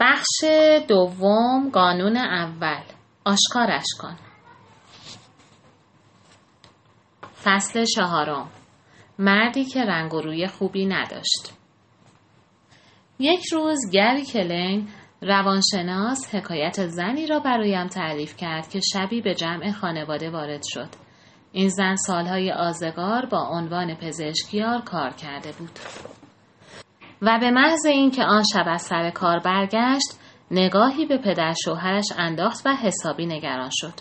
بخش دوم قانون اول آشکارش کن فصل چهارم مردی که رنگ و روی خوبی نداشت یک روز گری کلین روانشناس حکایت زنی را برایم تعریف کرد که شبی به جمع خانواده وارد شد. این زن سالهای آزگار با عنوان پزشکیار کار کرده بود. و به محض اینکه آن شب از سر کار برگشت نگاهی به پدر شوهرش انداخت و حسابی نگران شد.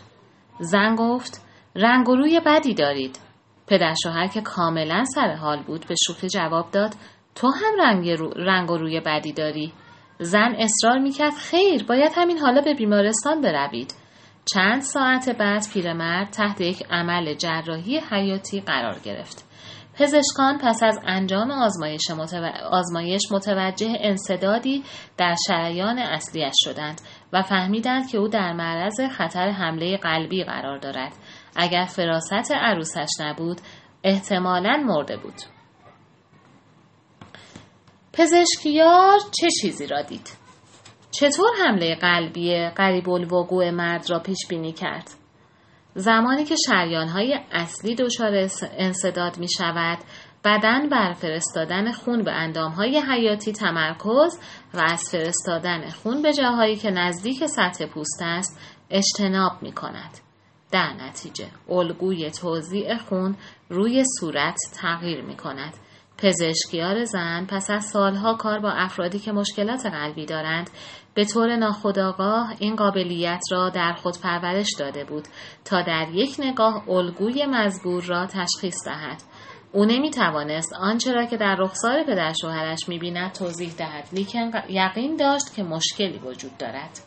زن گفت رنگ و روی بدی دارید. پدر شوهر که کاملا سر حال بود به شوخی جواب داد تو هم رنگ, رو... رنگ و روی بدی داری. زن اصرار می‌کرد خیر باید همین حالا به بیمارستان بروید. چند ساعت بعد پیرمرد تحت یک عمل جراحی حیاتی قرار گرفت. پزشکان پس از انجام آزمایش, متو... آزمایش متوجه انصدادی در شریان اصلیش شدند و فهمیدند که او در معرض خطر حمله قلبی قرار دارد. اگر فراست عروسش نبود احتمالا مرده بود. پزشکیار چه چیزی را دید؟ چطور حمله قلبی قریب الوقوع مرد را پیش بینی کرد؟ زمانی که شریانهای اصلی دچار انصداد می شود بدن بر فرستادن خون به اندامهای حیاتی تمرکز و از فرستادن خون به جاهایی که نزدیک سطح پوست است اجتناب می کند. در نتیجه الگوی توزیع خون روی صورت تغییر می کند. پزشکیار زن پس از سالها کار با افرادی که مشکلات قلبی دارند به طور ناخودآگاه این قابلیت را در خود پرورش داده بود تا در یک نگاه الگوی مزبور را تشخیص دهد. او نمی توانست آنچه را که در رخسار پدر شوهرش می بیند توضیح دهد لیکن یقین داشت که مشکلی وجود دارد.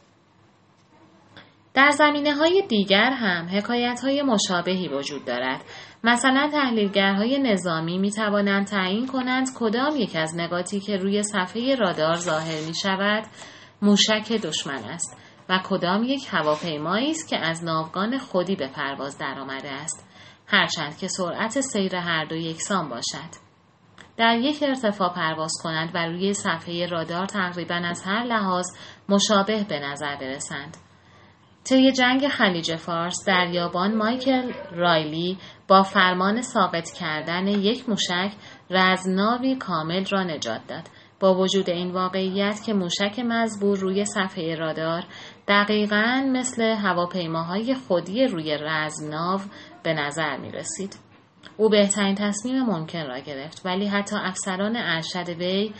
در زمینه های دیگر هم حکایت های مشابهی وجود دارد. مثلا تحلیلگرهای نظامی می توانند تعیین کنند کدام یک از نقاطی که روی صفحه رادار ظاهر می شود موشک دشمن است و کدام یک هواپیمایی است که از ناوگان خودی به پرواز درآمده است. هرچند که سرعت سیر هر دو یکسان باشد. در یک ارتفاع پرواز کنند و روی صفحه رادار تقریبا از هر لحاظ مشابه به نظر برسند. طی جنگ خلیج فارس دریابان مایکل رایلی با فرمان ساقط کردن یک موشک رزناوی کامل را نجات داد با وجود این واقعیت که موشک مزبور روی صفحه رادار دقیقا مثل هواپیماهای خودی روی رزمناو به نظر می رسید. او بهترین تصمیم ممکن را گرفت ولی حتی افسران ارشد وی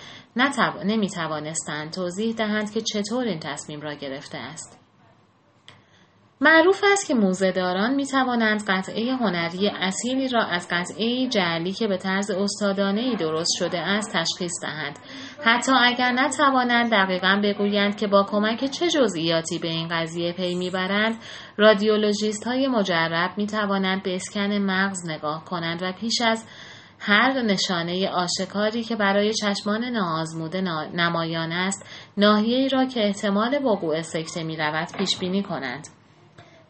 نمی توانستند توضیح دهند که چطور این تصمیم را گرفته است. معروف است که موزهداران می توانند قطعه هنری اصیلی را از قطعه جعلی که به طرز استادانه ای درست شده است تشخیص دهند حتی اگر نتوانند دقیقا بگویند که با کمک چه جزئیاتی به این قضیه پی می‌برند رادیولوژیست های مجرب می توانند به اسکن مغز نگاه کنند و پیش از هر نشانه آشکاری که برای چشمان ناآزموده نمایان است ناحیه‌ای را که احتمال وقوع سکته می رود پیش بینی کنند.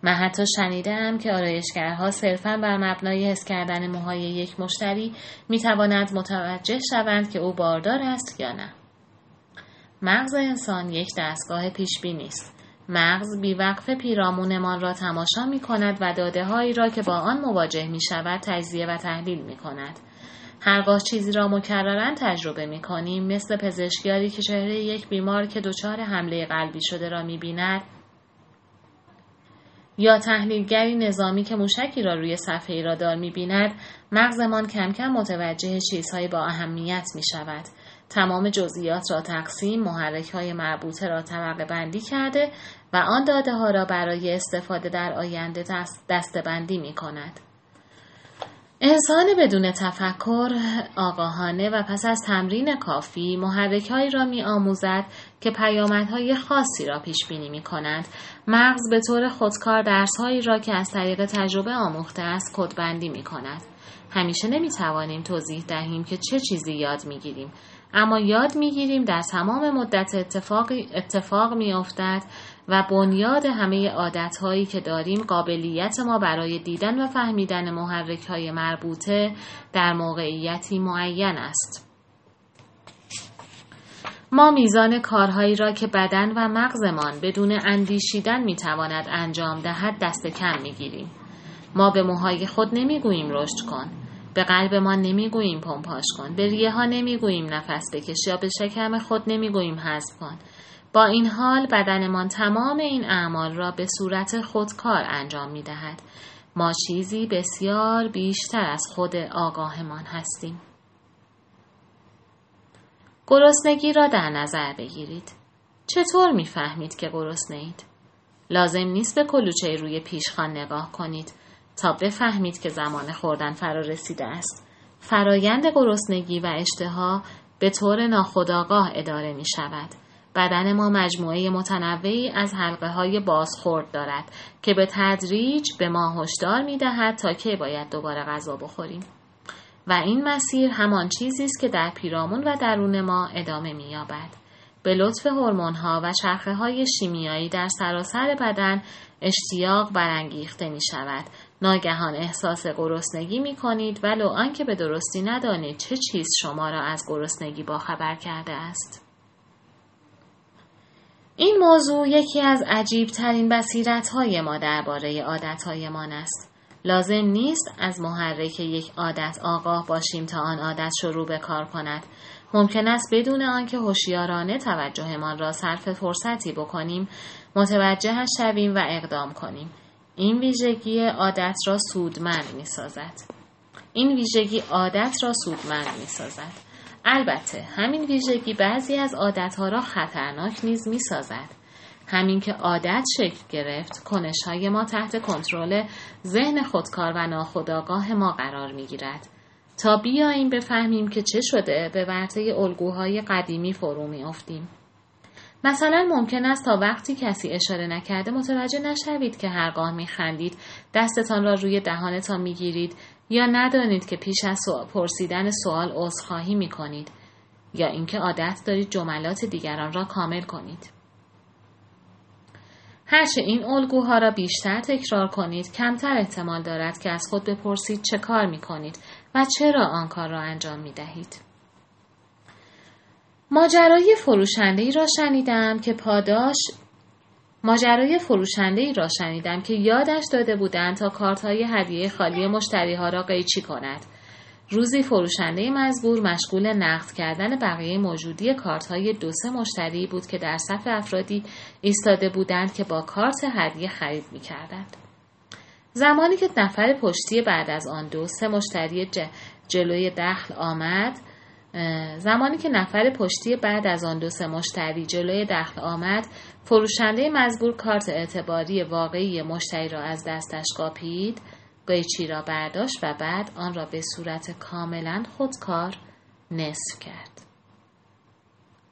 من حتی شنیدم که آرایشگرها صرفا بر مبنای حس کردن موهای یک مشتری می توانند متوجه شوند که او باردار است یا نه. مغز انسان یک دستگاه پیش است. مغز بیوقف پیرامونمان را تماشا می کند و داده هایی را که با آن مواجه می شود تجزیه و تحلیل می کند. هرگاه چیزی را مکررن تجربه می کنیم مثل پزشکیاری که چهره یک بیمار که دچار حمله قلبی شده را می بیند یا تحلیلگری نظامی که موشکی را روی صفحه رادار می بیند مغزمان کم کم متوجه چیزهایی با اهمیت می شود. تمام جزئیات را تقسیم محرک های مربوطه را طبقه بندی کرده و آن داده ها را برای استفاده در آینده دست بندی می کند. انسان بدون تفکر آگاهانه و پس از تمرین کافی محرکهایی را می آموزد که پیامدهای خاصی را پیش بینی می کند. مغز به طور خودکار درسهایی را که از طریق تجربه آموخته است کدبندی می کند. همیشه نمی توانیم توضیح دهیم که چه چیزی یاد می گیریم. اما یاد می گیریم در تمام مدت اتفاقی اتفاق می افتد و بنیاد همه عادتهایی که داریم قابلیت ما برای دیدن و فهمیدن محرک های مربوطه در موقعیتی معین است. ما میزان کارهایی را که بدن و مغزمان بدون اندیشیدن می‌تواند انجام دهد دست کم می‌گیریم. ما به موهای خود نمی‌گوییم رشد کن. به قلب ما نمی‌گوییم پمپاش کن. به ریه ها نمی‌گوییم نفس بکش یا به شکم خود نمی‌گوییم حذف کن. با این حال بدنمان تمام این اعمال را به صورت خودکار انجام می دهد. ما چیزی بسیار بیشتر از خود آگاهمان هستیم. گرسنگی را در نظر بگیرید. چطور می‌فهمید که گرسنه اید؟ لازم نیست به کلوچه روی پیشخان نگاه کنید تا بفهمید که زمان خوردن فرا رسیده است. فرایند گرسنگی و اشتها به طور ناخودآگاه اداره می شود. بدن ما مجموعه متنوعی از حلقه های بازخورد دارد که به تدریج به ما هشدار می دهد تا که باید دوباره غذا بخوریم. و این مسیر همان چیزی است که در پیرامون و درون ما ادامه می یابد. به لطف ها و چرخه های شیمیایی در سراسر بدن اشتیاق برانگیخته می شود. ناگهان احساس گرسنگی می کنید ولو آنکه به درستی ندانید چه چیز شما را از گرسنگی باخبر کرده است. این موضوع یکی از عجیب ترین بصیرت های ما درباره عادت هایمان است. لازم نیست از محرک یک عادت آگاه باشیم تا آن عادت شروع به کار کند. ممکن است بدون آنکه هوشیارانه توجهمان را صرف فرصتی بکنیم متوجه شویم و اقدام کنیم. این ویژگی عادت را سودمند می سازد. این ویژگی عادت را سودمند می سازد. البته همین ویژگی بعضی از عادتها را خطرناک نیز می سازد. همین که عادت شکل گرفت کنش های ما تحت کنترل ذهن خودکار و ناخودآگاه ما قرار می گیرد. تا بیاییم بفهمیم که چه شده به ورطه الگوهای قدیمی فرو می افتیم. مثلا ممکن است تا وقتی کسی اشاره نکرده متوجه نشوید که هرگاه می خندید دستتان را روی دهانتان می گیرید یا ندانید که پیش از پرسیدن سوال عذرخواهی می کنید یا اینکه عادت دارید جملات دیگران را کامل کنید. هرچه این الگوها را بیشتر تکرار کنید کمتر احتمال دارد که از خود بپرسید چه کار می کنید و چرا آن کار را انجام می دهید. ماجرای فروشنده را شنیدم که پاداش ماجرای فروشنده ای را شنیدم که یادش داده بودند تا کارت های هدیه خالی مشتری ها را قیچی کند. روزی فروشنده مزبور مشغول نقد کردن بقیه موجودی کارت های دو سه مشتری بود که در صف افرادی ایستاده بودند که با کارت هدیه خرید می کردند. زمانی که نفر پشتی بعد از آن دو سه مشتری جلوی دخل آمد زمانی که نفر پشتی بعد از آن دو سه مشتری جلوی دخل آمد فروشنده مزبور کارت اعتباری واقعی مشتری را از دستش قاپید قیچی را برداشت و بعد آن را به صورت کاملا خودکار نصف کرد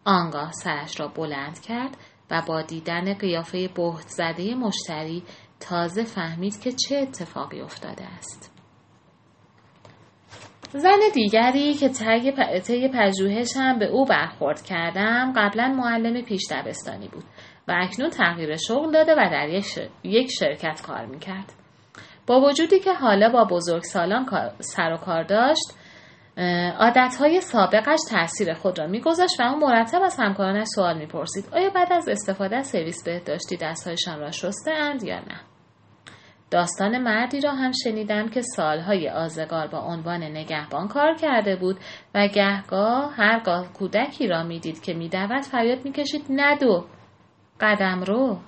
آنگاه سرش را بلند کرد و با دیدن قیافه بهت زده مشتری تازه فهمید که چه اتفاقی افتاده است. زن دیگری که طی پژوهش هم به او برخورد کردم قبلا معلم پیش دبستانی بود و اکنون تغییر شغل داده و در یک شرکت کار می‌کرد. با وجودی که حالا با بزرگ سالان سر و کار داشت عادتهای سابقش تاثیر خود را میگذاشت و اون مرتب از همکارانش سوال می‌پرسید آیا بعد از استفاده از سرویس بهداشتی دستهایشان را شسته اند یا نه داستان مردی را هم شنیدم که سالهای آزگار با عنوان نگهبان کار کرده بود و گهگاه هرگاه کودکی را می‌دید که میدود فریاد می‌کشید ندو قدم رو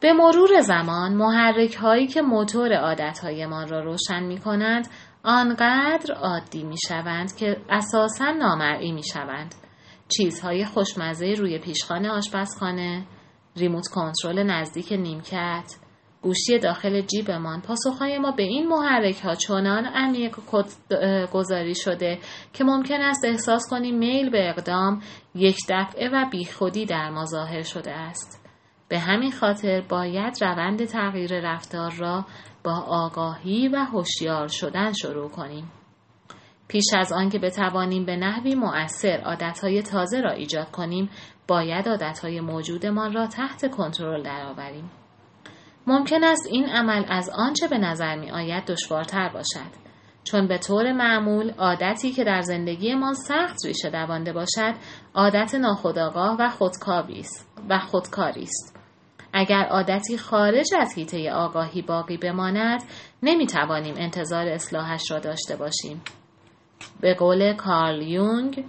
به مرور زمان محرک هایی که موتور عادت ما را روشن می کنند آنقدر عادی می شوند که اساسا نامرئی می شوند. چیزهای خوشمزه روی پیشخانه آشپزخانه، ریموت کنترل نزدیک نیمکت، گوشی داخل جیبمان پاسخهای ما به این محرک ها چنان عمیق گذاری شده که ممکن است احساس کنیم میل به اقدام یک دفعه و بیخودی در ما ظاهر شده است. به همین خاطر باید روند تغییر رفتار را با آگاهی و هوشیار شدن شروع کنیم. پیش از آنکه بتوانیم به نحوی مؤثر عادتهای تازه را ایجاد کنیم باید عادتهای موجودمان را تحت کنترل درآوریم. ممکن است این عمل از آنچه به نظر می آید دشوارتر باشد. چون به طور معمول عادتی که در زندگیمان سخت ریشه دوانده باشد عادت ناخودآگاه و خودکاری است و خودکاری است. اگر عادتی خارج از حیطه آگاهی باقی بماند نمی توانیم انتظار اصلاحش را داشته باشیم. به قول کارل یونگ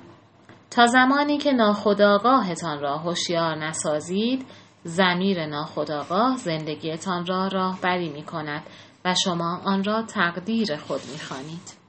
تا زمانی که ناخودآگاهتان را هوشیار نسازید زمیر ناخودآگاه زندگیتان را راهبری می کند و شما آن را تقدیر خود می خوانید.